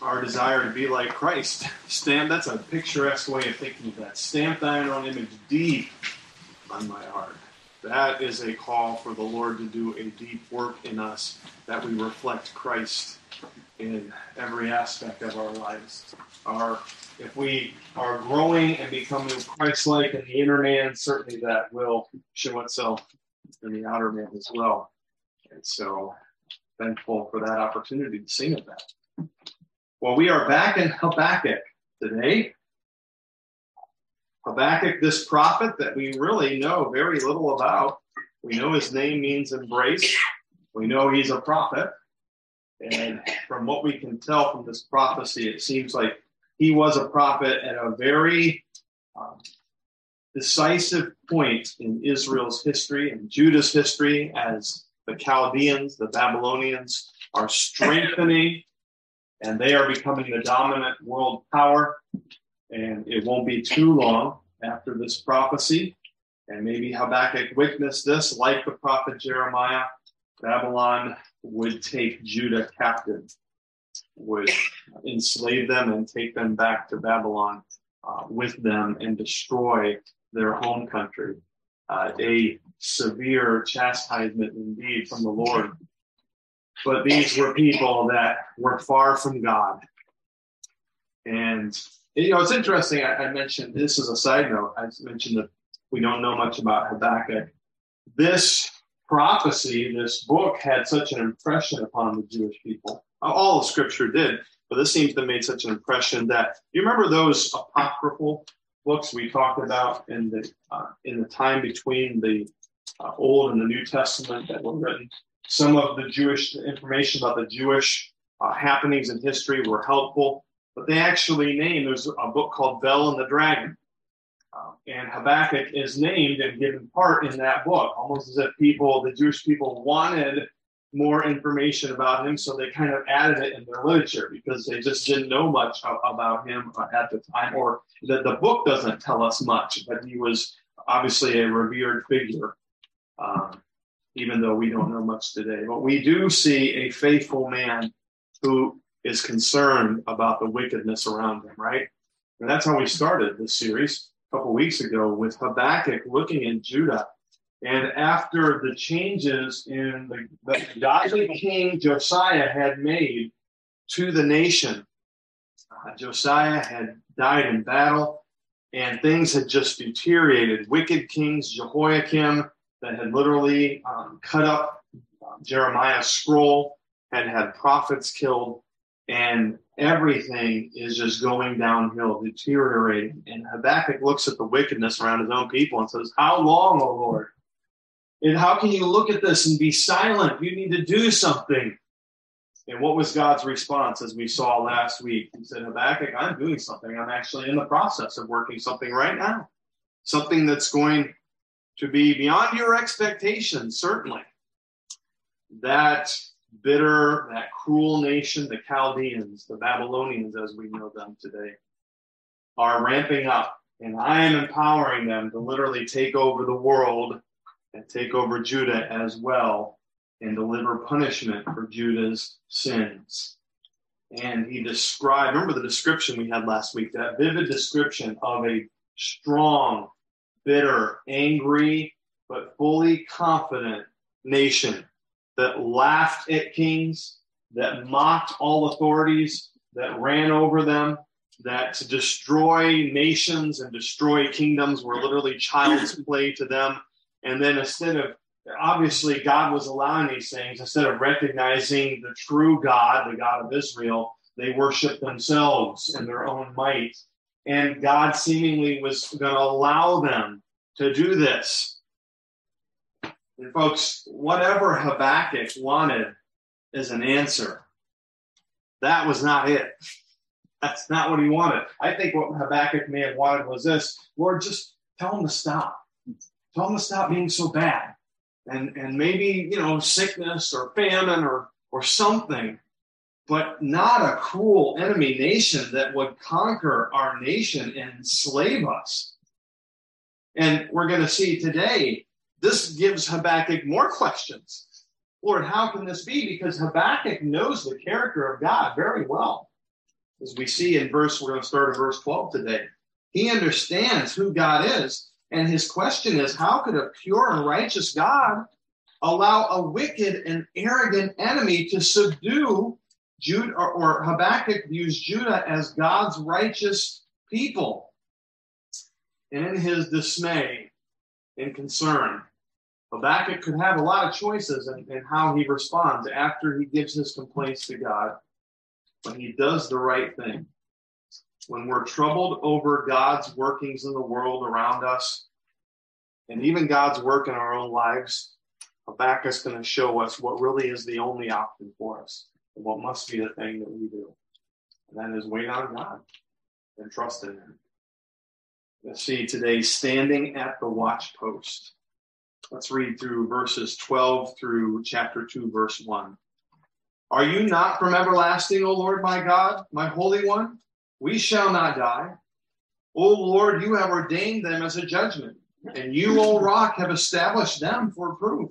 our desire to be like Christ. Stamp, that's a picturesque way of thinking of that. Stamp thine own image deep on my heart. That is a call for the Lord to do a deep work in us, that we reflect Christ in every aspect of our lives. Our, if we are growing and becoming Christ-like in the inner man, certainly that will show itself in the outer man as well. And so thankful for that opportunity to sing of that. Well, we are back in Habakkuk today. Habakkuk, this prophet that we really know very little about. We know his name means embrace. We know he's a prophet. And from what we can tell from this prophecy, it seems like he was a prophet at a very um, decisive point in Israel's history and Judah's history as the Chaldeans, the Babylonians are strengthening and they are becoming the dominant world power. And it won't be too long after this prophecy. And maybe Habakkuk witnessed this, like the prophet Jeremiah. Babylon would take Judah captive, would enslave them and take them back to Babylon uh, with them and destroy their home country. Uh, a severe chastisement indeed from the Lord. But these were people that were far from God. And, you know, it's interesting. I, I mentioned this as a side note. I mentioned that we don't know much about Habakkuk. This prophecy, this book, had such an impression upon the Jewish people. All of Scripture did, but this seems to have made such an impression that you remember those apocryphal books we talked about in the uh, in the time between the uh, Old and the New Testament that were written. Some of the Jewish information about the Jewish uh, happenings in history were helpful, but they actually named there's a book called Bel and the Dragon. Uh, and Habakkuk is named and given part in that book, almost as if people, the Jewish people, wanted more information about him, so they kind of added it in their literature because they just didn't know much about him uh, at the time, or that the book doesn't tell us much, but he was obviously a revered figure, um, even though we don't know much today. But we do see a faithful man who is concerned about the wickedness around him, right? And that's how we started this series a couple weeks ago with Habakkuk looking at Judah and after the changes in the, the godly king Josiah had made to the nation, uh, Josiah had died in battle, and things had just deteriorated. Wicked kings, Jehoiakim, that had literally um, cut up uh, Jeremiah's scroll, had had prophets killed, and everything is just going downhill, deteriorating. And Habakkuk looks at the wickedness around his own people and says, How long, O Lord? And how can you look at this and be silent? You need to do something. And what was God's response as we saw last week? He said, Habakkuk, I'm doing something. I'm actually in the process of working something right now. Something that's going to be beyond your expectations, certainly. That bitter, that cruel nation, the Chaldeans, the Babylonians, as we know them today, are ramping up. And I am empowering them to literally take over the world and take over Judah as well and deliver punishment for Judah's sins. And he described, remember the description we had last week, that vivid description of a strong, bitter, angry, but fully confident nation that laughed at kings, that mocked all authorities, that ran over them, that to destroy nations and destroy kingdoms were literally child's play to them and then instead of, obviously, God was allowing these things, instead of recognizing the true God, the God of Israel, they worshiped themselves and their own might. And God seemingly was going to allow them to do this. And folks, whatever Habakkuk wanted as an answer, that was not it. That's not what he wanted. I think what Habakkuk may have wanted was this Lord, just tell him to stop. Tell them to stop being so bad. And, and maybe, you know, sickness or famine or, or something, but not a cruel enemy nation that would conquer our nation and enslave us. And we're going to see today, this gives Habakkuk more questions. Lord, how can this be? Because Habakkuk knows the character of God very well. as we see in verse, we're going to start at verse 12 today. He understands who God is. And his question is how could a pure and righteous God allow a wicked and arrogant enemy to subdue Judah, or, or Habakkuk views Judah as God's righteous people. And in his dismay and concern, Habakkuk could have a lot of choices in, in how he responds after he gives his complaints to God. But he does the right thing. When we're troubled over God's workings in the world around us, and even God's work in our own lives, Habakkuk's going to show us what really is the only option for us, what must be the thing that we do. And that is wait on God and trust in Him. Let's see today, standing at the watch post. Let's read through verses 12 through chapter 2, verse 1. Are you not from everlasting, O Lord my God, my Holy One? We shall not die. O Lord, you have ordained them as a judgment, and you, O rock, have established them for proof.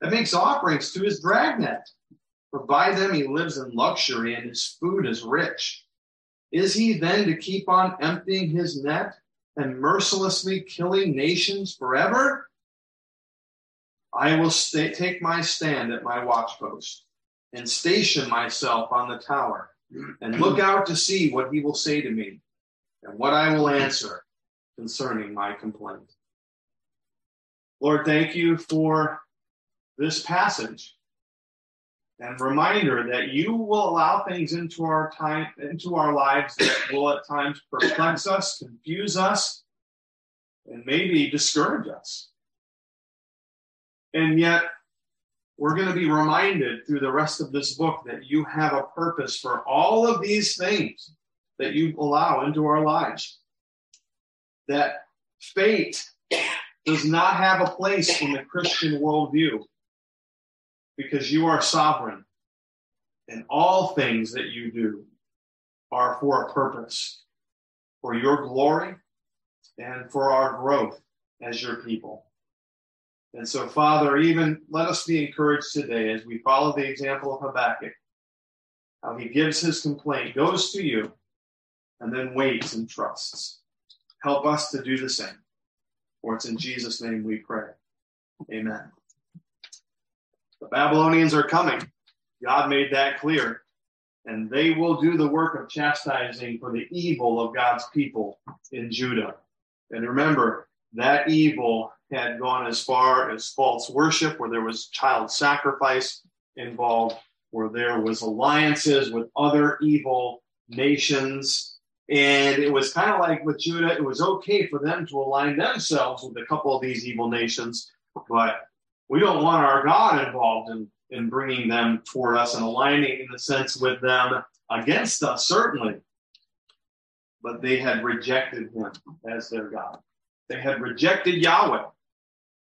and makes offerings to his dragnet. For by them he lives in luxury and his food is rich. Is he then to keep on emptying his net and mercilessly killing nations forever? I will stay, take my stand at my watchpost and station myself on the tower and look out to see what he will say to me and what I will answer concerning my complaint. Lord, thank you for this passage and reminder that you will allow things into our time into our lives that will at times perplex us confuse us and maybe discourage us. And yet we're going to be reminded through the rest of this book that you have a purpose for all of these things that you allow into our lives. That fate does not have a place in the christian worldview because you are sovereign and all things that you do are for a purpose, for your glory and for our growth as your people. And so, Father, even let us be encouraged today as we follow the example of Habakkuk, how he gives his complaint, goes to you, and then waits and trusts. Help us to do the same. For it's in Jesus' name we pray. Amen. The Babylonians are coming. God made that clear. And they will do the work of chastising for the evil of God's people in Judah. And remember, that evil had gone as far as false worship, where there was child sacrifice involved, where there was alliances with other evil nations. And it was kind of like with Judah, it was okay for them to align themselves with a couple of these evil nations, but we don't want our God involved in, in bringing them toward us and aligning in the sense with them against us, certainly. But they had rejected him as their God. They had rejected Yahweh.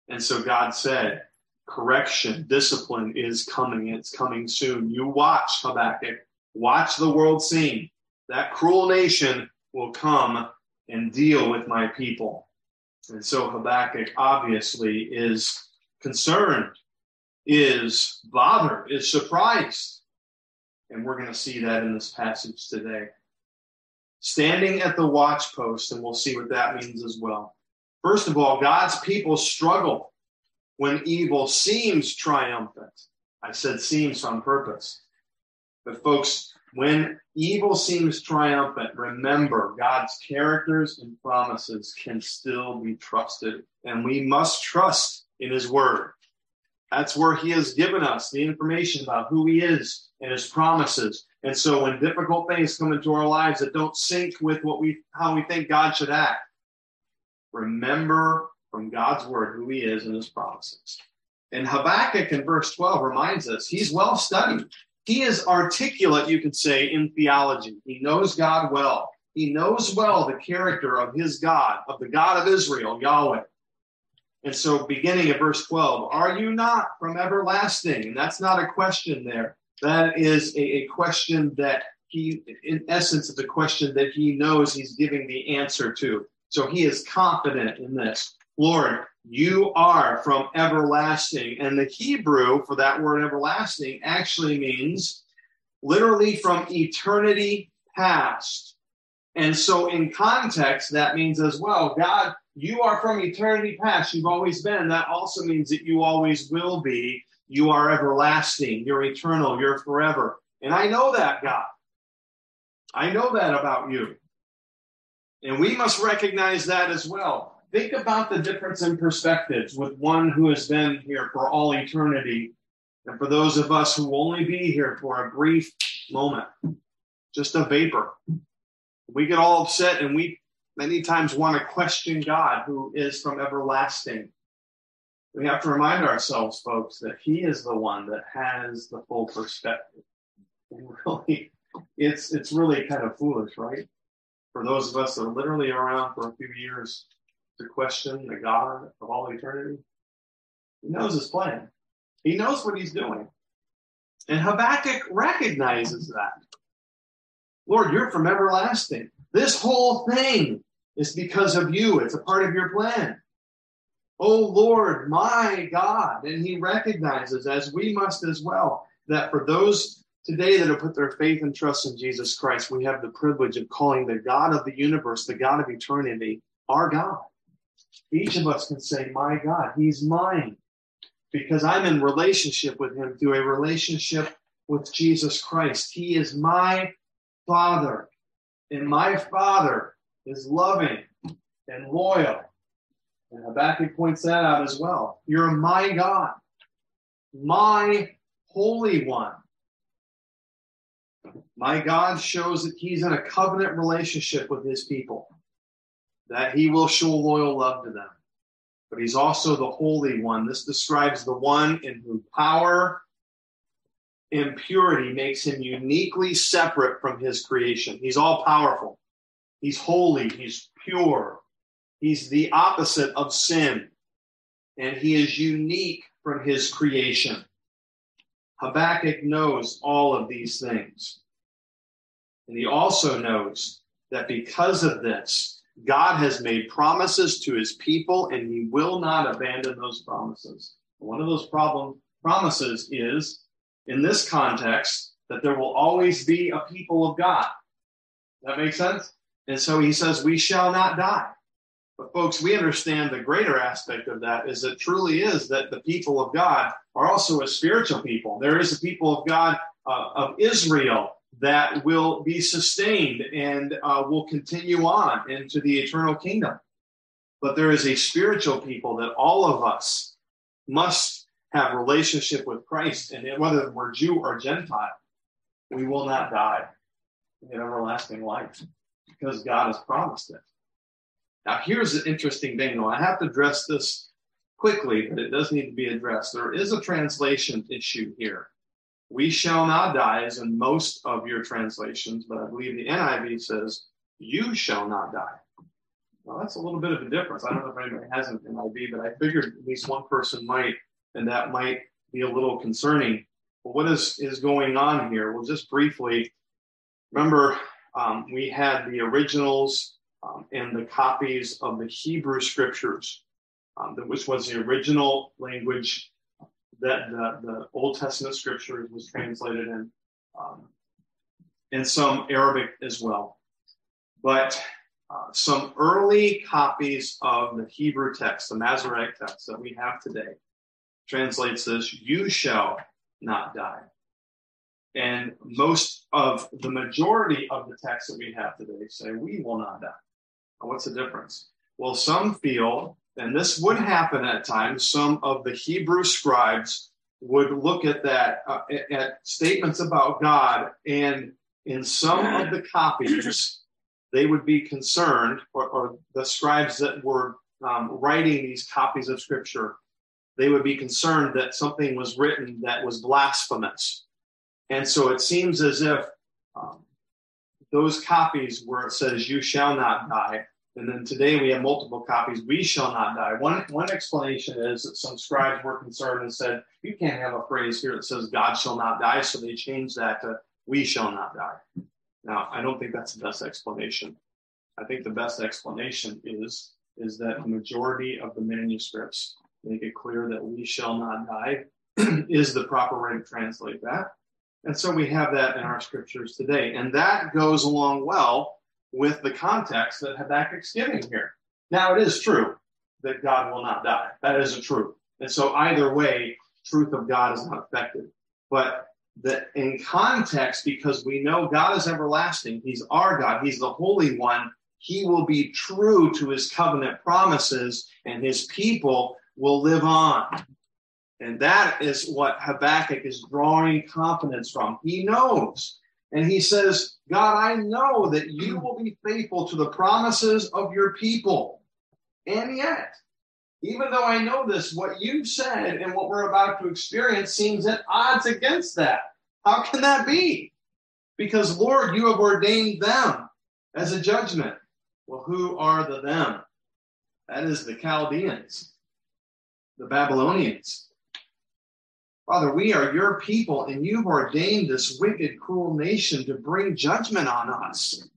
And so God said, correction, discipline is coming. It's coming soon. You watch, Habakkuk. Watch the world scene. That cruel nation will come and deal with my people. And so Habakkuk obviously is concerned, is bothered, is surprised. And we're going to see that in this passage today. Standing at the watch post, and we'll see what that means as well. First of all, God's people struggle when evil seems triumphant. I said seems on purpose. But, folks, when evil seems triumphant, remember God's characters and promises can still be trusted. And we must trust in his word. That's where he has given us the information about who he is and his promises. And so when difficult things come into our lives that don't sync with what we how we think God should act, remember from God's word who he is and his promises. And Habakkuk in verse 12 reminds us he's well studied. He is articulate, you could say, in theology. He knows God well. He knows well the character of his God, of the God of Israel, Yahweh. And so, beginning at verse 12, are you not from everlasting? And that's not a question there. That is a, a question that he, in essence, it's a question that he knows he's giving the answer to. So he is confident in this. Lord, you are from everlasting. And the Hebrew for that word everlasting actually means literally from eternity past. And so, in context, that means as well, God, you are from eternity past. You've always been. That also means that you always will be. You are everlasting. You're eternal. You're forever. And I know that, God. I know that about you. And we must recognize that as well. Think about the difference in perspectives with one who has been here for all eternity and for those of us who will only be here for a brief moment, just a vapor. We get all upset and we many times want to question God who is from everlasting. We have to remind ourselves, folks, that He is the one that has the full perspective. And really, it's it's really kind of foolish, right? For those of us that are literally around for a few years to question the God of all eternity. He knows his plan. He knows what he's doing. And Habakkuk recognizes that. Lord, you're from everlasting. This whole thing is because of you. It's a part of your plan. Oh Lord, my God. And he recognizes, as we must as well, that for those today that have put their faith and trust in Jesus Christ, we have the privilege of calling the God of the universe, the God of eternity, our God. Each of us can say, My God, He's mine. Because I'm in relationship with Him through a relationship with Jesus Christ. He is my Father. And my Father is loving and loyal. And Habakkuk points that out as well. You're my God, my Holy One. My God shows that He's in a covenant relationship with His people that he will show loyal love to them. But he's also the Holy One. This describes the one in whom power and purity makes him uniquely separate from his creation. He's all powerful. He's holy. He's pure. He's the opposite of sin. And he is unique from his creation. Habakkuk knows all of these things. And he also knows that because of this, God has made promises to his people and he will not abandon those promises. One of those problem, promises is, in this context, that there will always be a people of God. That makes sense? And so he says, We shall not die. But, folks, we understand the greater aspect of that is it truly is that the people of God are also a spiritual people. There is a people of God uh, of Israel that will be sustained and uh, will continue on into the eternal kingdom. But there is a spiritual people that all of us must have relationship with Christ, and whether we're Jew or Gentile, we will not die in everlasting life because God has promised it. Now, here's an interesting thing, though. I have to address this quickly, but it does need to be addressed. There is a translation issue here. We shall not die is in most of your translations, but I believe the NIV says, you shall not die. Well, that's a little bit of a difference. I don't know if anybody has an NIV, but I figured at least one person might, and that might be a little concerning. But what is, is going on here? Well, just briefly, remember um, we had the originals um, and the copies of the Hebrew scriptures, um, which was the original language that the, the Old Testament scriptures was translated in, um, and some Arabic as well. But uh, some early copies of the Hebrew text, the Masoretic text that we have today, translates this, You shall not die. And most of the majority of the texts that we have today say, We will not die. what's the difference? Well, some feel and this would happen at times, some of the Hebrew scribes would look at that, uh, at statements about God, and in some of the copies, they would be concerned, or, or the scribes that were um, writing these copies of Scripture, they would be concerned that something was written that was blasphemous. And so it seems as if um, those copies where it says, You shall not die, and then today we have multiple copies, We shall not die. One, one explanation is that some scribes were concerned and said, You can't have a phrase here that says, God shall not die. So they changed that to, We shall not die. Now, I don't think that's the best explanation. I think the best explanation is, is that the majority of the manuscripts make it clear that we shall not die is the proper way to translate that. And so we have that in our scriptures today. And that goes along well with the context that Habakkuk's giving here. Now, it is true that God will not die. That is a truth. And so either way, truth of God is not affected. But that in context, because we know God is everlasting, He's our God, He's the Holy One, He will be true to His covenant promises, and His people will live on. And that is what Habakkuk is drawing confidence from. He knows. And he says, God, I know that you will be faithful to the promises of your people. And yet, even though I know this, what you've said and what we're about to experience seems at odds against that. How can that be? Because, Lord, you have ordained them as a judgment. Well, who are the them? That is the Chaldeans, the Babylonians. Father, we are your people, and you've ordained this wicked, cruel nation to bring judgment on us.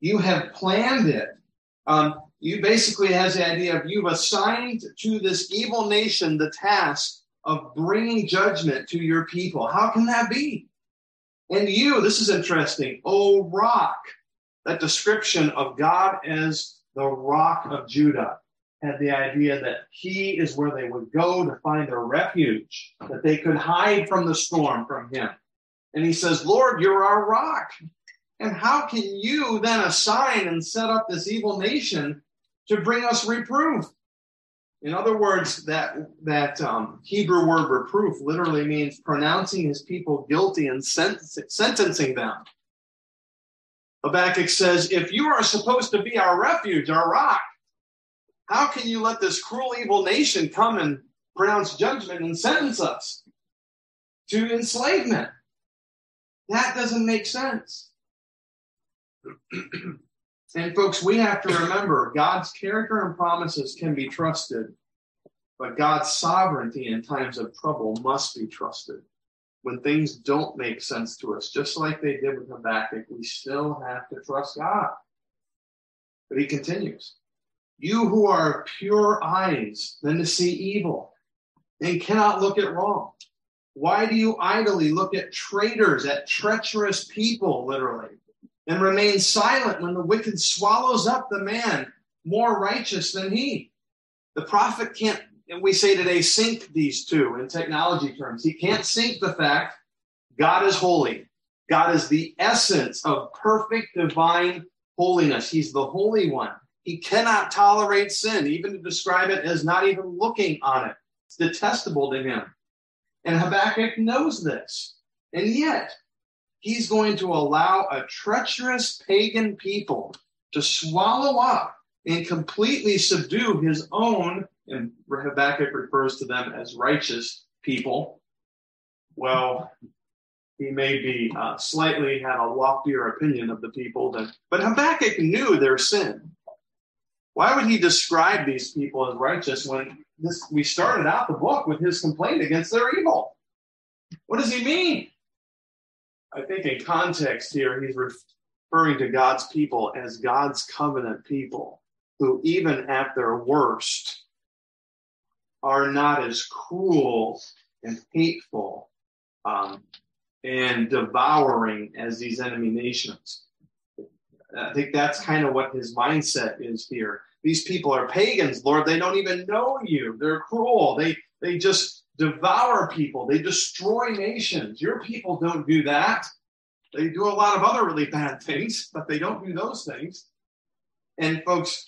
You have planned it. Um, you basically has the idea of you've assigned to this evil nation the task of bringing judgment to your people. How can that be? And you, this is interesting, O rock, that description of God as the rock of Judah had the idea that he is where they would go to find a refuge, that they could hide from the storm from him. And he says, Lord, you're our rock. And how can you then assign and set up this evil nation to bring us reproof? In other words, that, that um, Hebrew word reproof literally means pronouncing his people guilty and sentencing them. Habakkuk says, If you are supposed to be our refuge, our rock, how can you let this cruel, evil nation come and pronounce judgment and sentence us to enslavement? That doesn't make sense. and, folks, we have to remember God's character and promises can be trusted, but God's sovereignty in times of trouble must be trusted. When things don't make sense to us, just like they did with Habakkuk, we still have to trust God. But he continues. You who are pure eyes than to see evil and cannot look at wrong. Why do you idly look at traitors, at treacherous people, literally, and remain silent when the wicked swallows up the man more righteous than he? The prophet can't, and we say today, sync these two in technology terms. He can't sync the fact God is holy. God is the essence of perfect divine holiness. He's the Holy One. He cannot tolerate sin, even to describe it as not even looking on it. It's detestable to him. And Habakkuk knows this. And yet, he's going to allow a treacherous pagan people to swallow up and completely subdue his own, and Habakkuk refers to them as righteous people. Well, he may be uh, slightly had a loftier opinion of the people than, but Habakkuk knew their sin. Why would he describe these people as righteous when this we started out the book with his complaint against their evil? What does he mean? I think in context here, he's referring to God's people as God's covenant people, who even at their worst are not as cruel and hateful um, and devouring as these enemy nations. I think that's kind of what his mindset is here. These people are pagans, Lord. They don't even know you. They're cruel. They they just devour people. They destroy nations. Your people don't do that. They do a lot of other really bad things, but they don't do those things. And folks,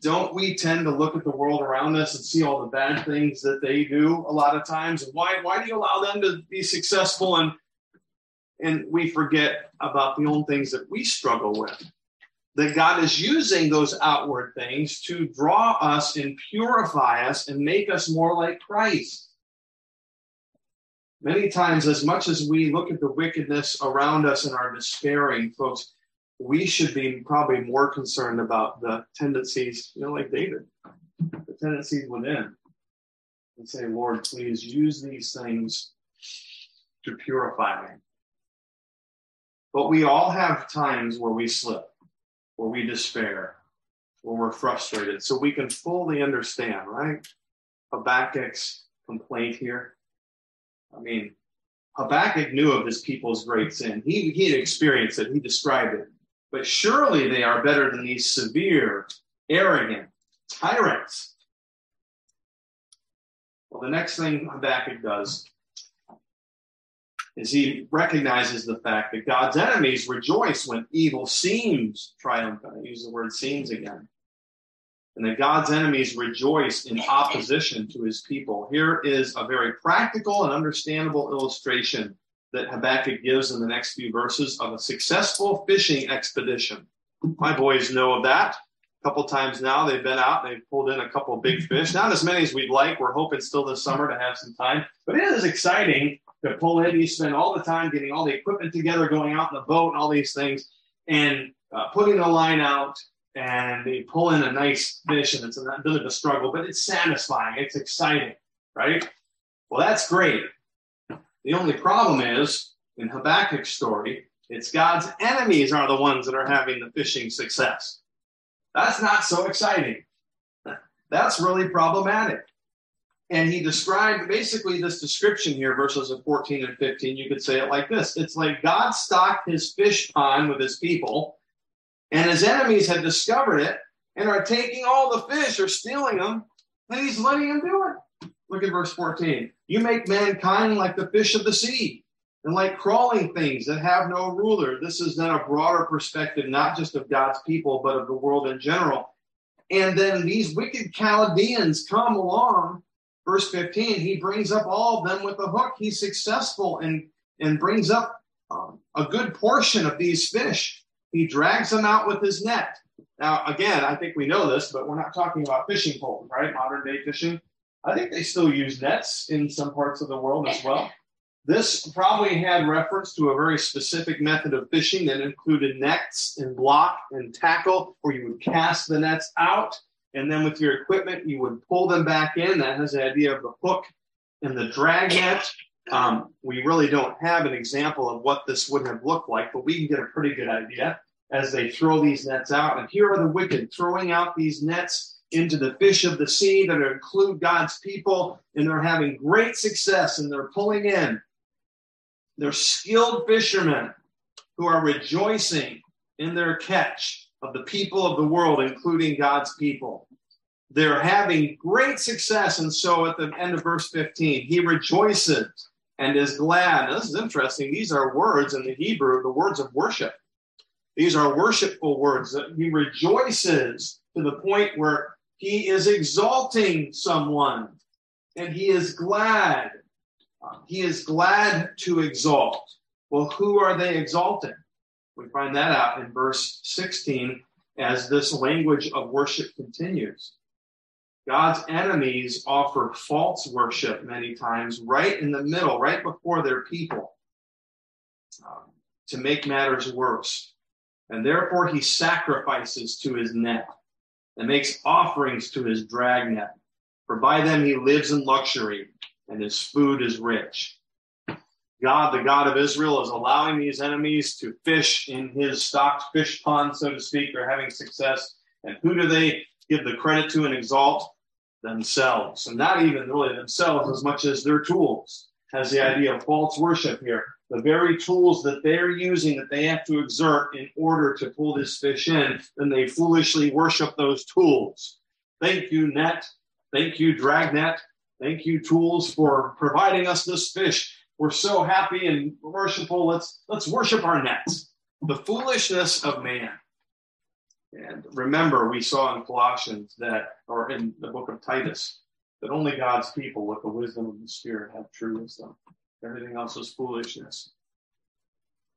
don't we tend to look at the world around us and see all the bad things that they do a lot of times? And why why do you allow them to be successful and and we forget about the own things that we struggle with? That God is using those outward things to draw us and purify us and make us more like Christ. Many times, as much as we look at the wickedness around us and are despairing, folks, we should be probably more concerned about the tendencies, you know, like David, the tendencies within. And say, Lord, please use these things to purify me. But we all have times where we slip, where we despair, where we're frustrated. So we can fully understand, right? Habakkuk's complaint here. I mean, Habakkuk knew of his people's great sin. He, he had experienced it, he described it. But surely they are better than these severe, arrogant tyrants. Well, the next thing Habakkuk does is he recognizes the fact that God's enemies rejoice when evil seems triumphant. I use the word seems again. And that God's enemies rejoice in opposition to his people. Here is a very practical and understandable illustration that Habakkuk gives in the next few verses of a successful fishing expedition. My boys know of that. A couple times now they've been out, they've pulled in a couple big fish. Not as many as we'd like. We're hoping still this summer to have some time, but it is exciting to pull in. You spend all the time getting all the equipment together, going out in the boat, and all these things, and uh, putting the line out. And they pull in a nice fish, and it's a bit of a struggle, but it's satisfying. It's exciting, right? Well, that's great. The only problem is in Habakkuk's story, it's God's enemies are the ones that are having the fishing success. That's not so exciting. That's really problematic. And he described basically this description here, verses 14 and 15. You could say it like this It's like God stocked his fish pond with his people, and his enemies had discovered it and are taking all the fish or stealing them, and he's letting them do it. Look at verse 14. You make mankind like the fish of the sea and like crawling things that have no ruler. This is then a broader perspective, not just of God's people, but of the world in general. And then these wicked Chaldeans come along verse 15, he brings up all of them with a hook. He's successful and, and brings up um, a good portion of these fish. He drags them out with his net. Now, again, I think we know this, but we're not talking about fishing poles, right? Modern day fishing. I think they still use nets in some parts of the world as well. This probably had reference to a very specific method of fishing that included nets and block and tackle, where you would cast the nets out and then with your equipment, you would pull them back in. That has the idea of the hook and the drag net. Um, we really don't have an example of what this would have looked like, but we can get a pretty good idea as they throw these nets out. And here are the wicked throwing out these nets into the fish of the sea that include God's people, and they're having great success and they're pulling in. They're skilled fishermen who are rejoicing in their catch of the people of the world, including God's people. They're having great success. And so at the end of verse 15, he rejoices and is glad. Now, this is interesting. These are words in the Hebrew, the words of worship. These are worshipful words that he rejoices to the point where he is exalting someone and he is glad. He is glad to exalt. Well, who are they exalting? We find that out in verse 16 as this language of worship continues. God's enemies offer false worship many times right in the middle, right before their people, um, to make matters worse. And therefore, he sacrifices to his net and makes offerings to his dragnet. For by them he lives in luxury, and his food is rich. God, the God of Israel, is allowing these enemies to fish in his stocked fish pond, so to speak. They're having success. And who do they give the credit to and exalt? Themselves. And not even really themselves as much as their tools, has the idea of false worship here. The very tools that they're using that they have to exert in order to pull this fish in, then they foolishly worship those tools. Thank you, net. Thank you, dragnet. Thank you, tools, for providing us this fish we're so happy and worshipful. Let's let's worship our nets. The foolishness of man. And remember, we saw in Colossians that, or in the book of Titus, that only God's people with the wisdom of the Spirit have true wisdom. Everything else is foolishness.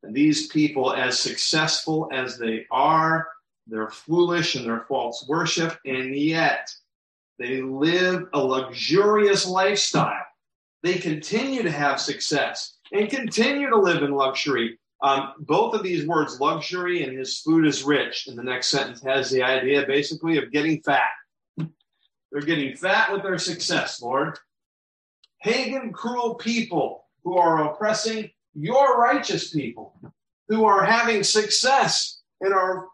And these people, as successful as they are, they're foolish in their false worship, and yet they live a luxurious lifestyle They continue to have success and continue to live in luxury. Um, both of these words, luxury and his food is rich, in the next sentence has the idea basically of getting fat. They're getting fat with their success, Lord. Pagan, cruel people who are oppressing your righteous people, who are having success and are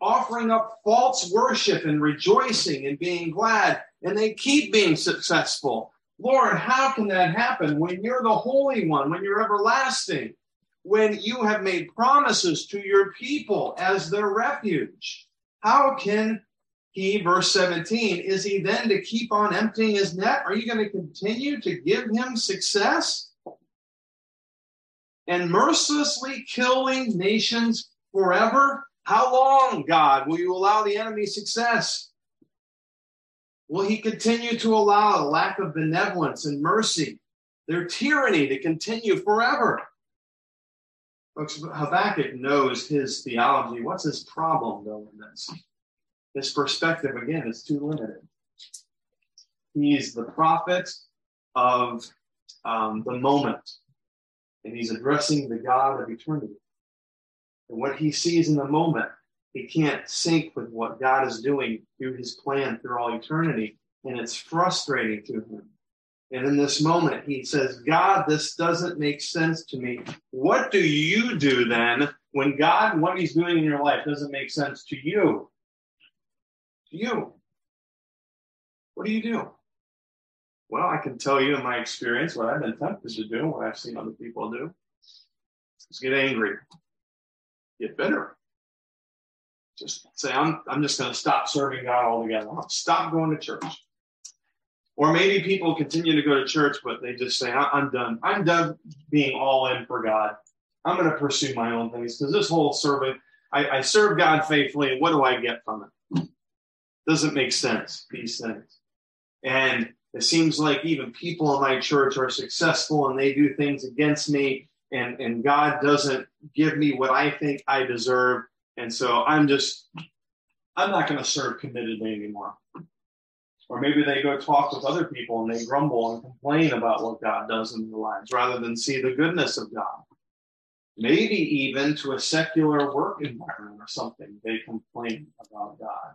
offering up false worship and rejoicing and being glad, and they keep being successful. Lord, how can that happen when you're the Holy One, when you're everlasting, when you have made promises to your people as their refuge? How can he, verse 17, is he then to keep on emptying his net? Are you going to continue to give him success? And mercilessly killing nations forever? How long, God, will you allow the enemy success? Will he continue to allow a lack of benevolence and mercy, their tyranny to continue forever? Folks, Habakkuk knows his theology. What's his problem, though, in this? His perspective, again, is too limited. He's the prophet of um, the moment, and he's addressing the God of eternity. And what he sees in the moment, he can't sync with what God is doing through his plan through all eternity. And it's frustrating to him. And in this moment, he says, God, this doesn't make sense to me. What do you do then when God, what he's doing in your life doesn't make sense to you? To you. What do you do? Well, I can tell you in my experience what I've been tempted to do, what I've seen other people do. Is get angry get bitter. Just say, I'm, I'm just going to stop serving God altogether. I'll stop going to church. Or maybe people continue to go to church, but they just say, I'm done. I'm done being all in for God. I'm going to pursue my own things because this whole serving, I, I serve God faithfully, and what do I get from it? Doesn't make sense, these things. And it seems like even people in my church are successful and they do things against me and and God doesn't give me what I think I deserve, and so I'm just I'm not going to serve committedly anymore. Or maybe they go talk with other people and they grumble and complain about what God does in their lives rather than see the goodness of God. Maybe even to a secular work environment or something, they complain about God.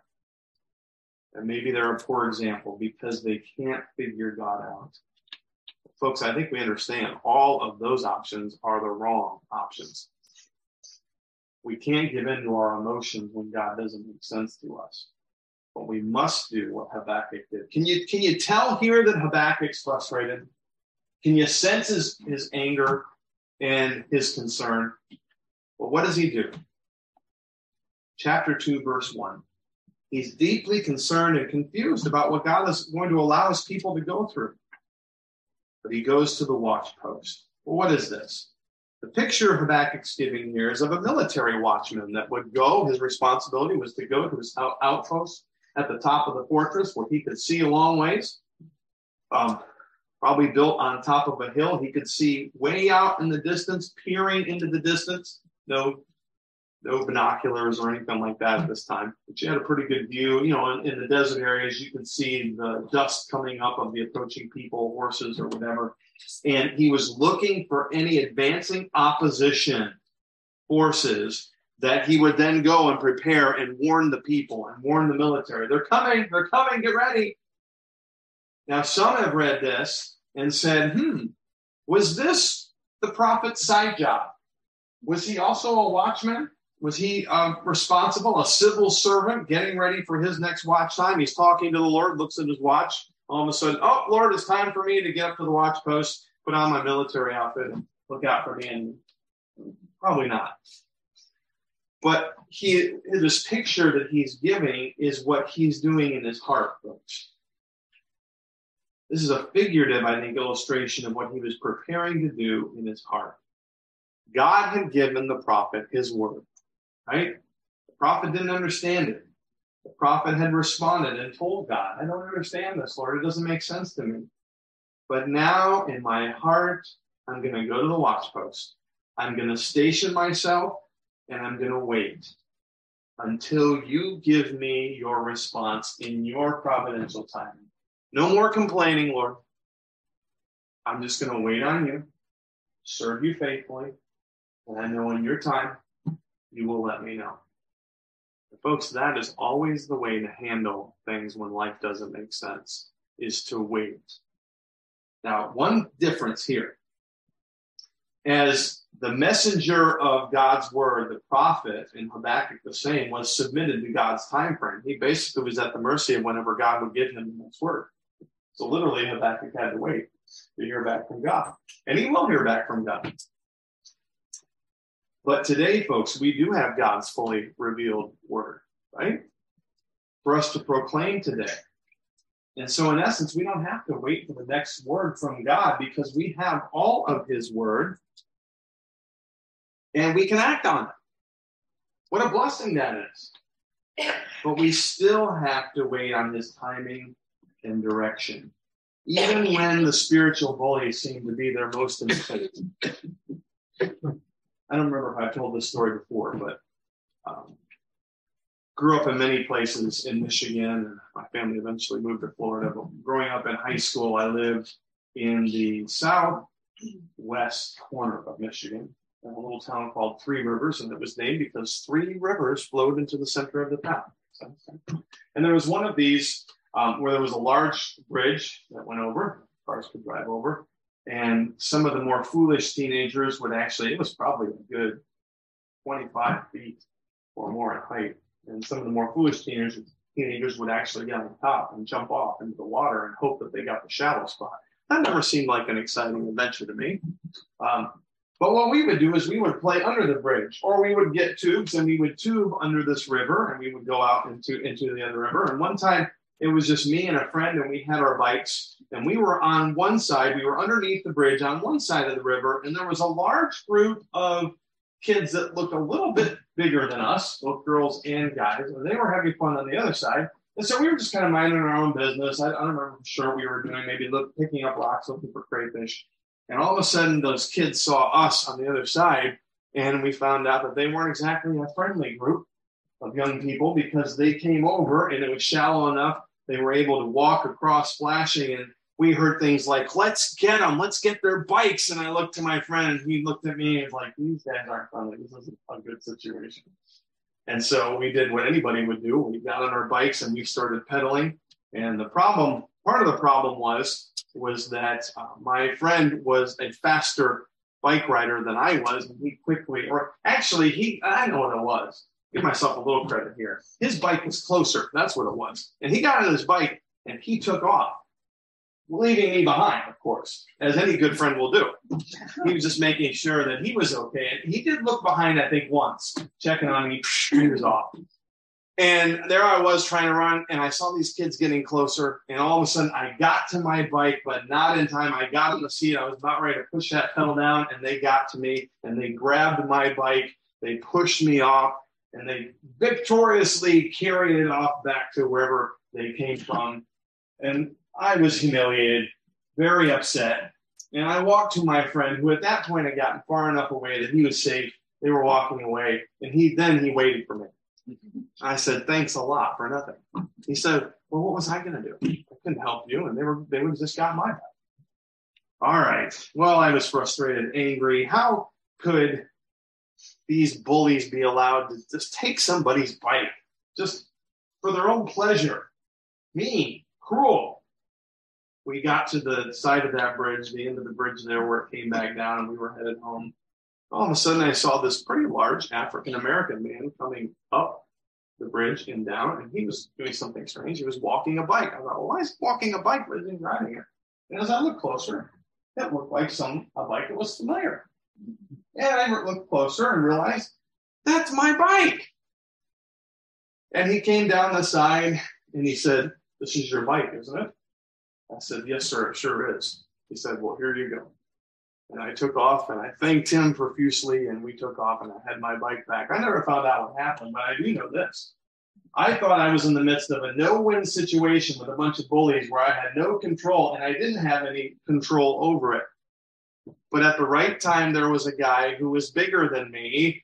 And maybe they're a poor example because they can't figure God out folks, I think we understand all of those options are the wrong options. We can't give in to our emotions when God doesn't make sense to us. But we must do what Habakkuk did. Can you can you tell here that Habakkuk's frustrated? Can you sense his, his anger and his concern? Well, what does he do? Chapter 2, verse 1. He's deeply concerned and confused about what God is going to allow his people to go through but he goes to the watchpost. Well, what is this? The picture of Habakkuk's giving here is of a military watchman that would go, his responsibility was to go to his outpost at the top of the fortress where he could see a long ways. Um, probably built on top of a hill. He could see way out in the distance, peering into the distance. No no binoculars or anything like that at this time. But you had a pretty good view. You know, in, in, the desert areas, you could see the dust coming up of the approaching people, horses, or whatever. And he was looking for any advancing opposition forces that he would then go and prepare and warn the people and warn the military. They're coming, they're coming, get ready. Now, some have read this and said, hmm, was this the prophet's side job? Was he also a watchman? Was he um, responsible, a civil servant, getting ready for his next watch time? He's talking to the Lord, looks at his watch. All of a sudden, oh, Lord, it's time for me to get up to the watch post, put on my military outfit, and look out for me. And probably not. But he, this picture that he's giving is what he's doing in his heart, folks. This is a figurative, I think, illustration of what he was preparing to do in his heart. God had given the prophet his word right? The prophet didn't understand it. The prophet had responded and told God, I don't understand this, Lord. It doesn't make sense to me. But now in my heart, I'm going to go to the watch post. I'm going to station myself and I'm going to wait until you give me your response in your providential timing. No more complaining, Lord. I'm just going to wait on you, serve you faithfully, and I know in your time, you will let me know. Folks, that is always the way to handle things when life doesn't make sense, is to wait. Now, one difference here. As the messenger of God's word, the prophet in Habakkuk the same, was submitted to God's time frame. He basically was at the mercy of whenever God would give him the next word. So literally, Habakkuk had to wait to hear back from God. And he will hear back from God. But today, folks, we do have God's fully revealed word, right? For us to proclaim today. And so, in essence, we don't have to wait for the next word from God because we have all of his word and we can act on it. What a blessing that is. But we still have to wait on his timing and direction, even when the spiritual bullies seem to be their most important. I don't remember if I've told this story before, but um, grew up in many places in Michigan, and my family eventually moved to Florida. But growing up in high school, I lived in the southwest corner of Michigan, in a little town called Three Rivers, and it was named because three rivers flowed into the center of the town. And there was one of these um, where there was a large bridge that went over, cars could drive over, and some of the more foolish teenagers would actually, it was probably a good 25 feet or more in height. And some of the more foolish teenagers, teenagers would actually get on top and jump off into the water and hope that they got the shallow spot. That never seemed like an exciting adventure to me. Um, but what we would do is we would play under the bridge, or we would get tubes and we would tube under this river and we would go out into, into the other river. And one time it was just me and a friend, and we had our bikes, and we were on one side, we were underneath the bridge on one side of the river, and there was a large group of kids that looked a little bit bigger than us, both girls and guys, and they were having fun on the other side. And so we were just kind of minding our own business. I, I don't remember for sure we were doing maybe look, picking up rocks, looking for crayfish. And all of a sudden, those kids saw us on the other side, and we found out that they weren't exactly a friendly group of young people because they came over and it was shallow enough. They were able to walk across flashing, and we heard things like, let's get them, let's get their bikes. And I looked to my friend, and he looked at me and was like, these guys aren't friendly. This isn't a good situation. And so we did what anybody would do. We got on our bikes and we started pedaling. And the problem, part of the problem was, was that uh, my friend was a faster bike rider than I was. And he quickly, or actually, he, I know what it was give myself a little credit here. His bike was closer. That's what it was. And he got on his bike and he took off, leaving me behind, of course, as any good friend will do. He was just making sure that he was okay. And he did look behind, I think, once, checking on me, he was off. And there I was trying to run, and I saw these kids getting closer. And all of a sudden, I got to my bike, but not in time. I got in the seat. I was about ready to push that pedal down, and they got to me and they grabbed my bike. They pushed me off and they victoriously carried it off back to wherever they came from. And I was humiliated, very upset. And I walked to my friend, who at that point had gotten far enough away that he was safe. They were walking away, and he then he waited for me. I said, "Thanks a lot for nothing." He said, "Well, what was I going to do? I couldn't help you, and they were they would just got my back." All right. Well, I was frustrated, angry. How could these bullies be allowed to just take somebody's bike just for their own pleasure. Mean, cruel. We got to the side of that bridge, the end of the bridge there where it came back down, and we were headed home. All of a sudden, I saw this pretty large African American man coming up the bridge and down, and he was doing something strange. He was walking a bike. I thought, well, why is he walking a bike rather he riding it? And as I looked closer, it looked like some a bike that was familiar. And I looked closer and realized that's my bike. And he came down the side and he said, This is your bike, isn't it? I said, Yes, sir, it sure is. He said, Well, here you go. And I took off and I thanked him profusely and we took off and I had my bike back. I never found out what happened, but I do know this. I thought I was in the midst of a no win situation with a bunch of bullies where I had no control and I didn't have any control over it. But at the right time, there was a guy who was bigger than me,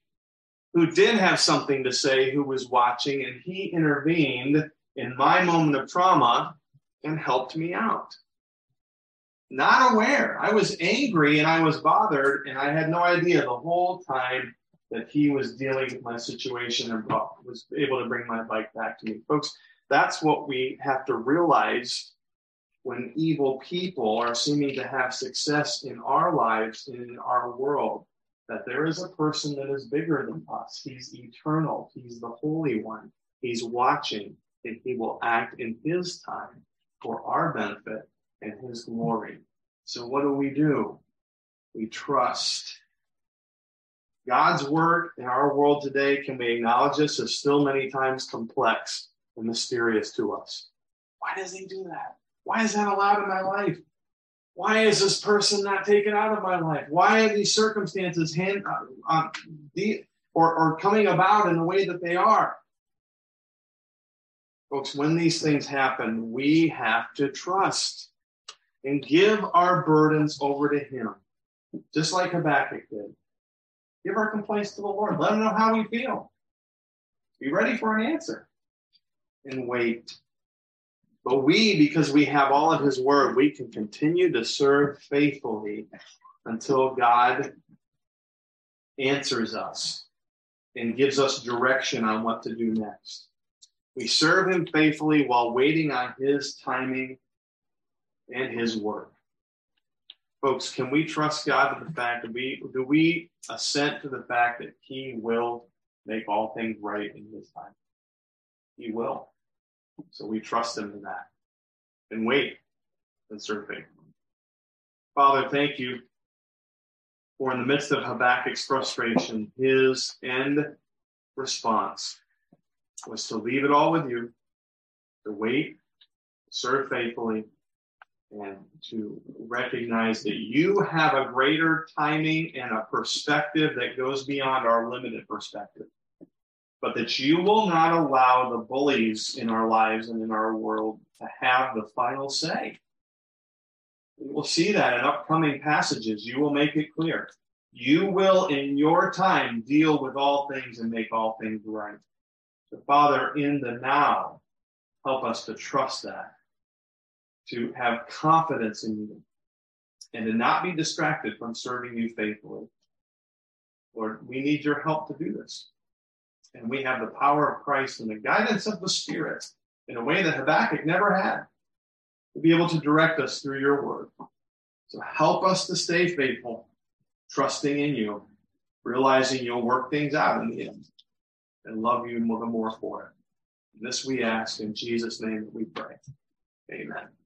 who did have something to say, who was watching, and he intervened in my moment of trauma and helped me out. not aware. I was angry and I was bothered, and I had no idea the whole time that he was dealing with my situation and was able to bring my bike back to me. Folks, that's what we have to realize when evil people are seeming to have success in our lives and in our world, that there is a person that is bigger than us. He's eternal, He's the Holy One, He's watching, and He will act in His time for our benefit and His glory. So, what do we do? We trust. God's work in our world today, can we acknowledge this, is still many times complex and mysterious to us. Why does He do that? Why is that allowed in my life? Why is this person not taken out of my life? Why are these circumstances hand, uh, uh, the, or, or coming about in the way that they are? Folks, when these things happen, we have to trust and give our burdens over to Him, just like Habakkuk did. Give our complaints to the Lord. Let Him know how we feel. Be ready for an answer and wait. But we, because we have all of His Word, we can continue to serve faithfully until God answers us and gives us direction on what to do next. We serve him faithfully while waiting on his timing and his work. Folks, can we trust God to the fact that we do we assent to the fact that he will make all things right in his time? He will. So we trust him in that. And wait and serve faithfully. Father, thank you for in the midst of Habakkuk's frustration, his end response was to leave it all with you, to wait, serve faithfully, and to recognize that you have a greater timing and a perspective that goes beyond our limited perspective. But that you will not allow the bullies in our lives and in our world to have the final say. We will see that in upcoming passages. You will make it clear. You will, in your time, deal with all things and make all things right. So, Father, in the now, help us to trust that, to have confidence in you, and to not be distracted from serving you faithfully. Lord, we need your help to do this. And we have the power of Christ and the guidance of the Spirit in a way that Habakkuk never had to be able to direct us through your word. So help us to stay faithful, trusting in you, realizing you'll work things out in the end and love you more the more for it. And this we ask in Jesus' name that we pray. Amen.